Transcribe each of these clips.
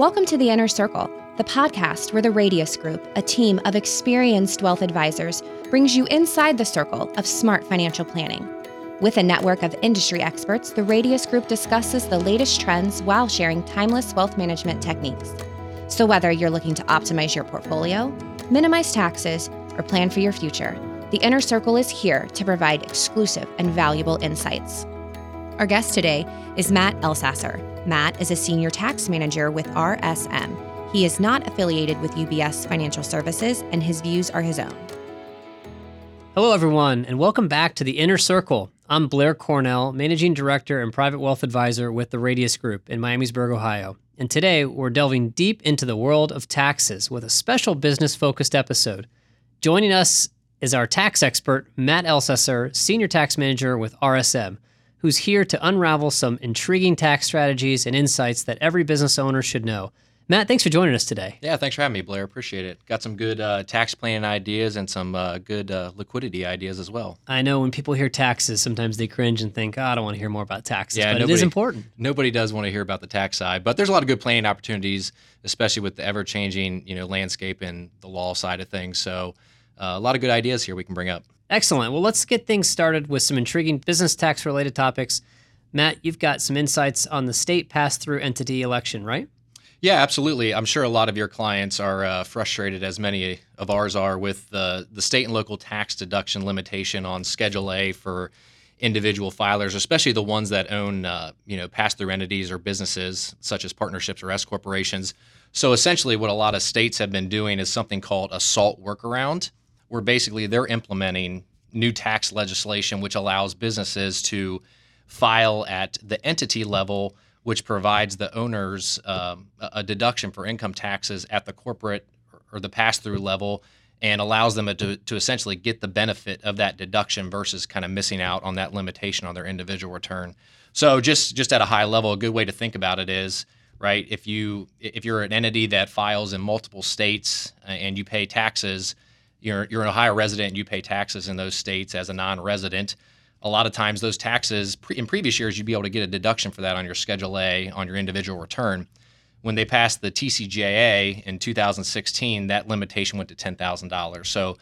Welcome to The Inner Circle, the podcast where the Radius Group, a team of experienced wealth advisors, brings you inside the circle of smart financial planning. With a network of industry experts, the Radius Group discusses the latest trends while sharing timeless wealth management techniques. So, whether you're looking to optimize your portfolio, minimize taxes, or plan for your future, the Inner Circle is here to provide exclusive and valuable insights. Our guest today is Matt Elsasser. Matt is a senior tax manager with RSM. He is not affiliated with UBS Financial Services, and his views are his own. Hello, everyone, and welcome back to the Inner Circle. I'm Blair Cornell, Managing Director and Private Wealth Advisor with the Radius Group in Miamisburg, Ohio. And today we're delving deep into the world of taxes with a special business focused episode. Joining us is our tax expert, Matt Elsasser, Senior Tax Manager with RSM who's here to unravel some intriguing tax strategies and insights that every business owner should know. Matt, thanks for joining us today. Yeah, thanks for having me, Blair. Appreciate it. Got some good uh, tax planning ideas and some uh, good uh, liquidity ideas as well. I know when people hear taxes, sometimes they cringe and think, oh, I don't want to hear more about taxes. Yeah, but nobody, it is important. Nobody does want to hear about the tax side, but there's a lot of good planning opportunities, especially with the ever changing you know landscape and the law side of things. So, uh, a lot of good ideas here we can bring up. Excellent. Well, let's get things started with some intriguing business tax related topics. Matt, you've got some insights on the state pass through entity election, right? Yeah, absolutely. I'm sure a lot of your clients are uh, frustrated, as many of ours are, with the, the state and local tax deduction limitation on Schedule A for individual filers, especially the ones that own, uh, you know, pass-through entities or businesses such as partnerships or S corporations. So essentially, what a lot of states have been doing is something called a SALT workaround, where basically they're implementing new tax legislation which allows businesses to file at the entity level, which provides the owners um, a deduction for income taxes at the corporate or the pass through level and allows them to, to essentially get the benefit of that deduction versus kind of missing out on that limitation on their individual return. So just just at a high level, a good way to think about it is right if you if you're an entity that files in multiple states and you pay taxes you're you're an Ohio resident and you pay taxes in those states as a non-resident. A lot of times, those taxes pre- in previous years, you'd be able to get a deduction for that on your Schedule A on your individual return. When they passed the TCJA in 2016, that limitation went to $10,000. So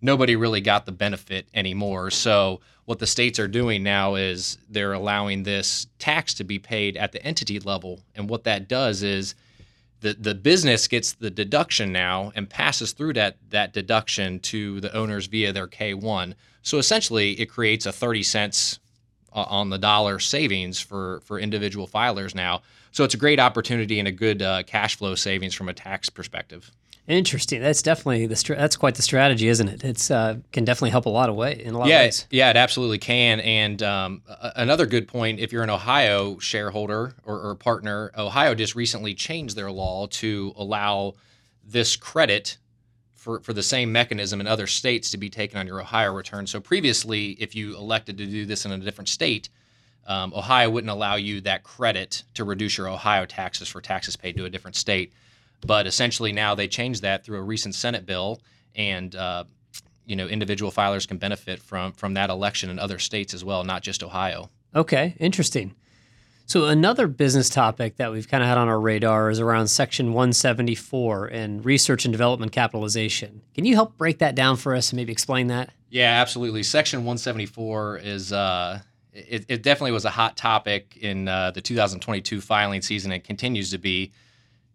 nobody really got the benefit anymore. So what the states are doing now is they're allowing this tax to be paid at the entity level, and what that does is the the business gets the deduction now and passes through that that deduction to the owners via their K1. So essentially, it creates a 30 cents on the dollar savings for for individual filers now. So it's a great opportunity and a good uh, cash flow savings from a tax perspective. Interesting. That's definitely the that's quite the strategy, isn't it? It's uh, can definitely help a lot of way in a lot yeah, of ways. Yeah, it absolutely can. And um, another good point: if you're an Ohio shareholder or, or, partner, Ohio just recently changed their law to allow this credit for for the same mechanism in other states to be taken on your Ohio return. So previously, if you elected to do this in a different state. Um, Ohio wouldn't allow you that credit to reduce your Ohio taxes for taxes paid to a different state. But essentially now they changed that through a recent Senate bill, and uh, you know individual filers can benefit from from that election in other states as well, not just Ohio. Okay, interesting. So another business topic that we've kind of had on our radar is around Section 174 and research and development capitalization. Can you help break that down for us and maybe explain that? Yeah, absolutely. Section 174 is uh, it, it, definitely was a hot topic in uh, the 2022 filing season and continues to be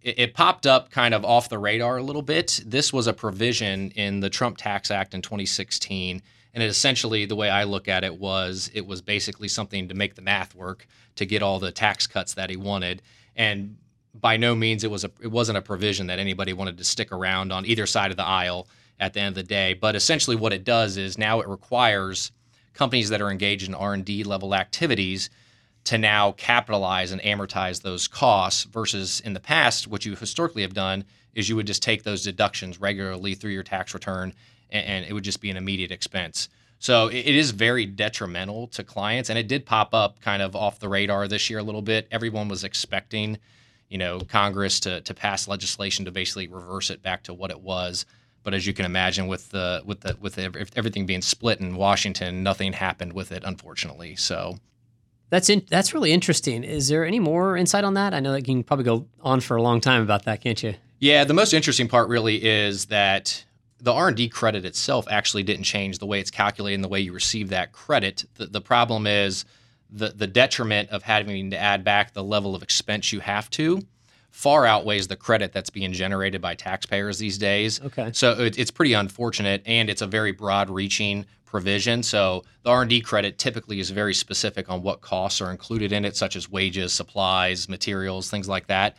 it, it popped up kind of off the radar a little bit. This was a provision in the Trump Tax Act in 2016. And it essentially, the way I look at it was, it was basically something to make the math work to get all the tax cuts that he wanted. And by no means it was a it wasn't a provision that anybody wanted to stick around on either side of the aisle at the end of the day. But essentially, what it does is now it requires companies that are engaged in R and D level activities to now capitalize and amortize those costs versus in the past what you historically have done is you would just take those deductions regularly through your tax return and, and it would just be an immediate expense. So it, it is very detrimental to clients and it did pop up kind of off the radar this year a little bit. Everyone was expecting you know congress to, to pass legislation to basically reverse it back to what it was. But as you can imagine with the with the with the, everything being split in washington nothing happened with it unfortunately. So That's in, that's really interesting. Is there any more insight on that? I know that you can probably go on for a long time about that, can't you? Yeah, the most interesting part really is that the R&D credit itself actually didn't change the way it's calculated and the way you receive that credit. The, the problem is the the detriment of having to add back the level of expense you have to far outweighs the credit that's being generated by taxpayers these days. Okay. So it, it's pretty unfortunate, and it's a very broad-reaching provision. So the R&D credit typically is very specific on what costs are included in it, such as wages, supplies, materials, things like that.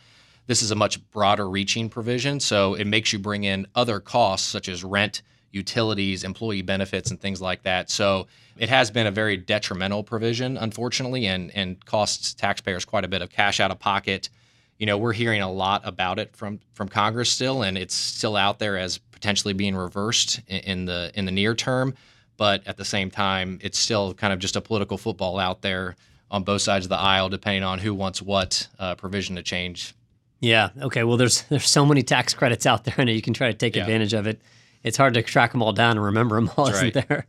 This is a much broader reaching provision, so it makes you bring in other costs such as rent, utilities, employee benefits, and things like that. So it has been a very detrimental provision, unfortunately, and and costs taxpayers quite a bit of cash out of pocket. You know, we're hearing a lot about it from from Congress still, and it's still out there as potentially being reversed in, in the in the near term. But at the same time, it's still kind of just a political football out there on both sides of the aisle, depending on who wants what uh, provision to change. Yeah. Okay. Well, there's there's so many tax credits out there, and you can try to take Yeah. advantage of it. It's hard to track them all down and remember them all, That's isn't right. there?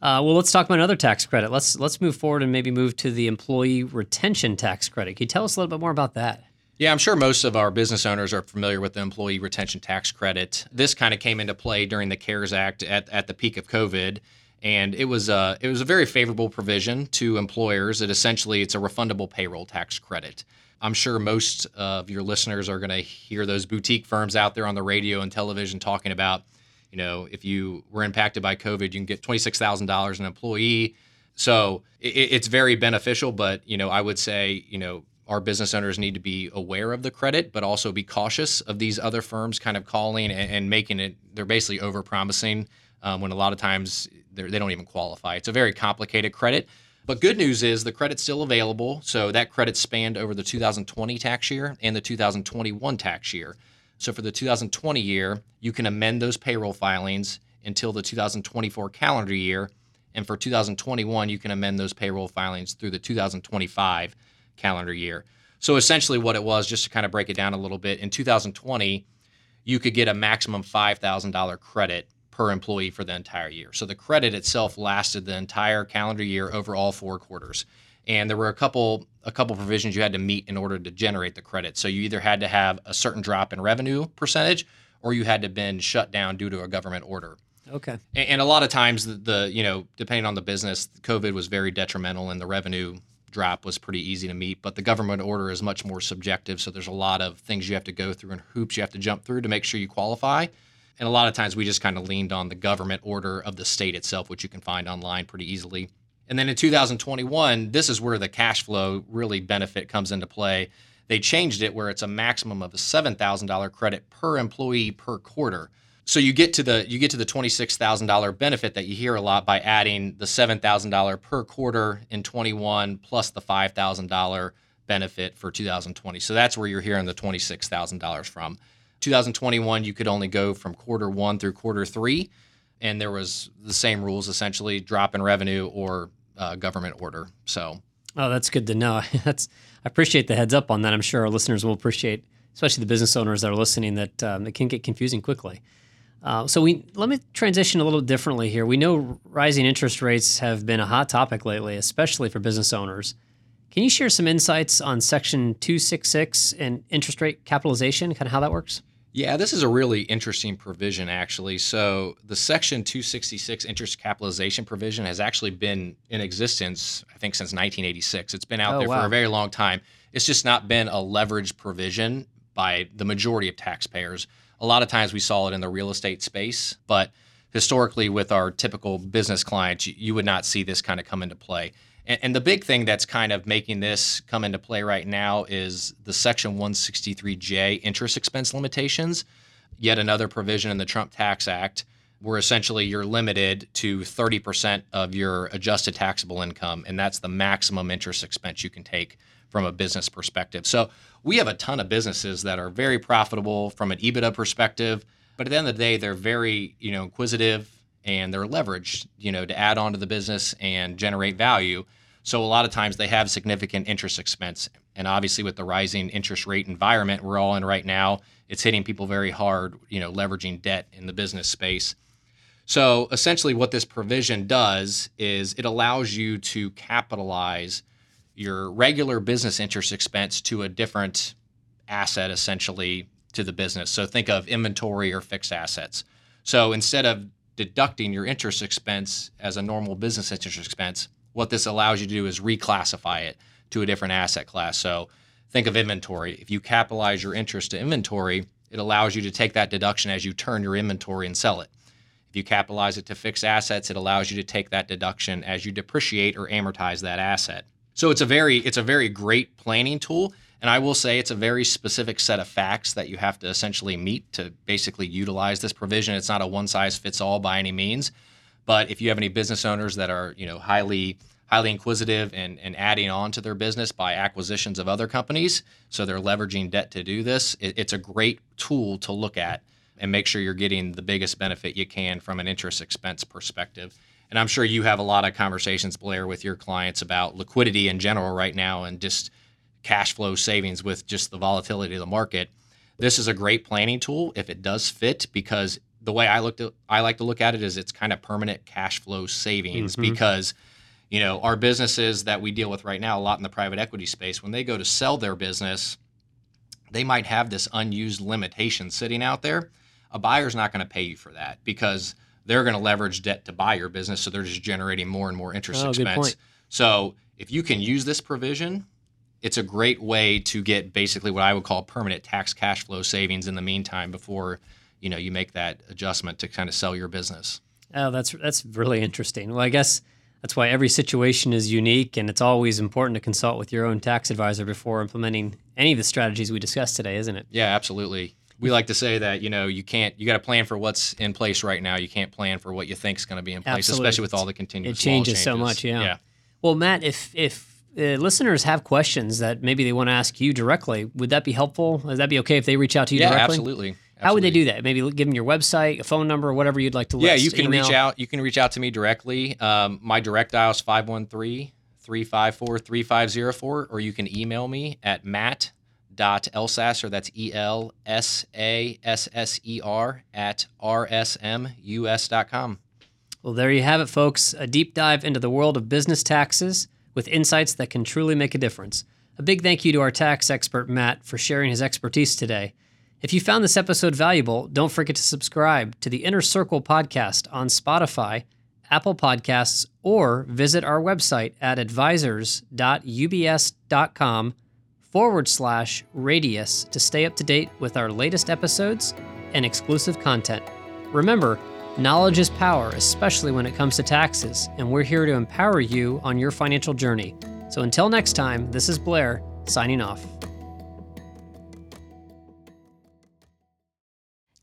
Uh, well, let's talk about another tax credit. Let's let's move forward and maybe move to the employee retention tax credit. Can you tell us a little bit more about that? Yeah, I'm sure most of our business owners are familiar with the employee retention tax credit. This kind of came into play during the CARES Act at, at the peak of COVID, and it was a it was a very favorable provision to employers. It essentially it's a refundable payroll tax credit. I'm sure most of your listeners are going to hear those boutique firms out there on the radio and television talking about, you know, if you were impacted by COVID, you can get twenty six thousand dollars an employee. So it, it's very beneficial, but you know, I would say, you know, our business owners need to be aware of the credit, but also be cautious of these other firms kind of calling and, and making it. They're basically over promising um, when a lot of times they don't even qualify. It's a very complicated credit. But good news is the credit's still available. So that credit spanned over the 2020 tax year and the 2021 tax year. So for the 2020 year, you can amend those payroll filings until the 2024 calendar year. And for 2021, you can amend those payroll filings through the 2025 calendar year. So essentially, what it was, just to kind of break it down a little bit, in 2020, you could get a maximum $5,000 credit per employee for the entire year. So the credit itself lasted the entire calendar year over all four quarters. And there were a couple a couple provisions you had to meet in order to generate the credit. So you either had to have a certain drop in revenue percentage or you had to been shut down due to a government order. Okay. And, and a lot of times, the, the you know, depending on the business, COVID was very detrimental, in the revenue drop was pretty easy to meet. But the government order is much more subjective, so there's a lot of things you have to go through and hoops you have to jump through to make sure you qualify. And a lot of times, we just kind of leaned on the government order of the state itself, which you can find online pretty easily. And then in 2021, this is where the cash flow really benefit comes into play. They changed it where it's a maximum of a $7,000 credit per employee per quarter. So you get to the you get to the $26,000 benefit that you hear a lot by adding the $7,000 per quarter in 21 plus the $5,000 benefit for 2020. So that's where you're hearing the $26,000 from. 2021 you could only go from quarter 1 through quarter 3 and there was the same rules essentially drop in revenue or uh, government order. So Oh, that's good to know. That's I appreciate the heads up on that. I'm sure our listeners will appreciate, especially the business owners that are listening, that um, it can get confusing quickly. Uh, so we let me transition a little differently here. We know rising interest rates have been a hot topic lately, especially for business owners. Can you share some insights on Section 266 and interest rate capitalization, kind of how that works? Yeah, this is a really interesting provision, actually. So, the Section 266 interest capitalization provision has actually been in existence, I think, since 1986. It's been out Oh, there for a very long time. It's just not been a leveraged provision by the majority of taxpayers. A lot of times we saw it in the real estate space, but historically, with our typical business clients, you, you would not see this kind of come into play. And, and the big thing that's kind of making this come into play right now is the Section 163J interest expense limitations, yet another provision in the Trump Tax Act where essentially you're limited to 30% of your adjusted taxable income, and that's the maximum interest expense you can take from a business perspective. So we have a ton of businesses that are very profitable from an EBITDA perspective, but at the end of the day, they're very, you know, inquisitive and they're leveraged, you know, to add on to the business and generate value. So a lot of times they have significant interest expense. And obviously with the rising interest rate environment we're all in right now, it's hitting people very hard, you know, leveraging debt in the business space. So essentially what this provision does is it allows you to capitalize your regular business interest expense to a different asset essentially to the business. So think of inventory or fixed assets. So instead of deducting your interest expense as a normal business interest expense, what this allows you to do is reclassify it to a different asset class. So think of inventory. If you capitalize your interest to inventory, it allows you to take that deduction as you turn your inventory and sell it. If you capitalize it to fixed assets, it allows you to take that deduction as you depreciate or amortize that asset. So it's a very it's a very great planning tool and I will say it's a very specific set of facts that you have to essentially meet to basically utilize this provision. It's not a one size fits all by any means. But if you have any business owners that are, you know, highly highly inquisitive and, and adding on to their business by acquisitions of other companies, so they're leveraging debt to do this, it, it's a great tool to look at and make sure you're getting the biggest benefit you can from an interest expense perspective. And I'm sure you have a lot of conversations, Blair, with your clients about liquidity in general right now and just cash flow savings with just the volatility of the market. This is a great planning tool if it does fit because the way I looked at I like to look at it is it's kind of permanent cash flow savings mm-hmm. because you know our businesses that we deal with right now a lot in the private equity space when they go to sell their business they might have this unused limitation sitting out there a buyer's not going to pay you for that because they're going to leverage debt to buy your business so they're just generating more and more interest oh, expense so if you can use this provision it's a great way to get basically what I would call permanent tax cash flow savings in the meantime before you know you make that adjustment to kind of sell your business. Oh, that's that's really interesting. Well, I guess that's why every situation is unique, and it's always important to consult with your own tax advisor before implementing any of the strategies we discussed today, isn't it? Yeah, absolutely. We like to say that you know you can't you got to plan for what's in place right now. You can't plan for what you think is going to be in place, absolutely. especially with all the continuous. It changes, changes, so much. Yeah. Yeah. Well, Matt, if if uh, listeners have questions that maybe they want to ask you directly, would that be helpful? Would that be okay if they reach out to you yeah, directly? Absolutely. absolutely. How would they do that? Maybe give them your website, a phone number, whatever you'd like to list. Yeah, you can email. reach out. You can reach out to me directly. Um, my direct dial is 513 354 3504, or you can email me at matt dot elsasser that's e-l-s-a-s-s-e-r at r-s-m-u-s dot com well there you have it folks a deep dive into the world of business taxes with insights that can truly make a difference. A big thank you to our tax expert, Matt, for sharing his expertise today. If you found this episode valuable, don't forget to subscribe to the Inner Circle podcast on Spotify, Apple Podcasts, or visit our website at advisors.ubs.com forward slash radius to stay up to date with our latest episodes and exclusive content. Remember, Knowledge is power, especially when it comes to taxes, and we're here to empower you on your financial journey. So until next time, this is Blair signing off.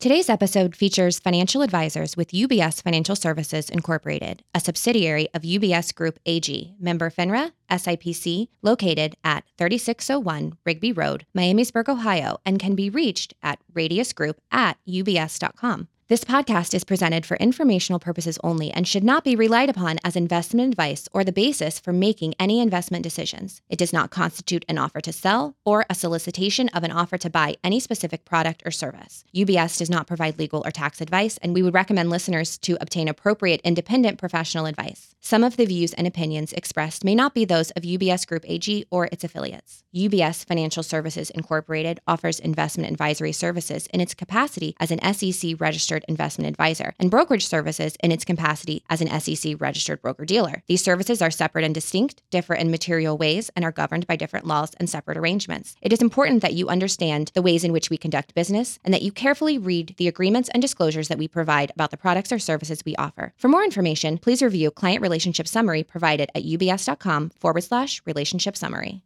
Today's episode features financial advisors with UBS Financial Services Incorporated, a subsidiary of UBS Group AG, member FINRA, SIPC, located at 3601 Rigby Road, Miamisburg, Ohio, and can be reached at radiusgroup at ubs.com. This podcast is presented for informational purposes only and should not be relied upon as investment advice or the basis for making any investment decisions. It does not constitute an offer to sell or a solicitation of an offer to buy any specific product or service. UBS does not provide legal or tax advice, and we would recommend listeners to obtain appropriate independent professional advice. Some of the views and opinions expressed may not be those of UBS Group AG or its affiliates. UBS Financial Services Incorporated offers investment advisory services in its capacity as an SEC registered registered investment advisor, and brokerage services in its capacity as an SEC registered broker dealer. These services are separate and distinct, differ in material ways, and are governed by different laws and separate arrangements. It is important that you understand the ways in which we conduct business and that you carefully read the agreements and disclosures that we provide about the products or services we offer. For more information, please review client relationship summary provided at ubs.com forward slash relationship summary.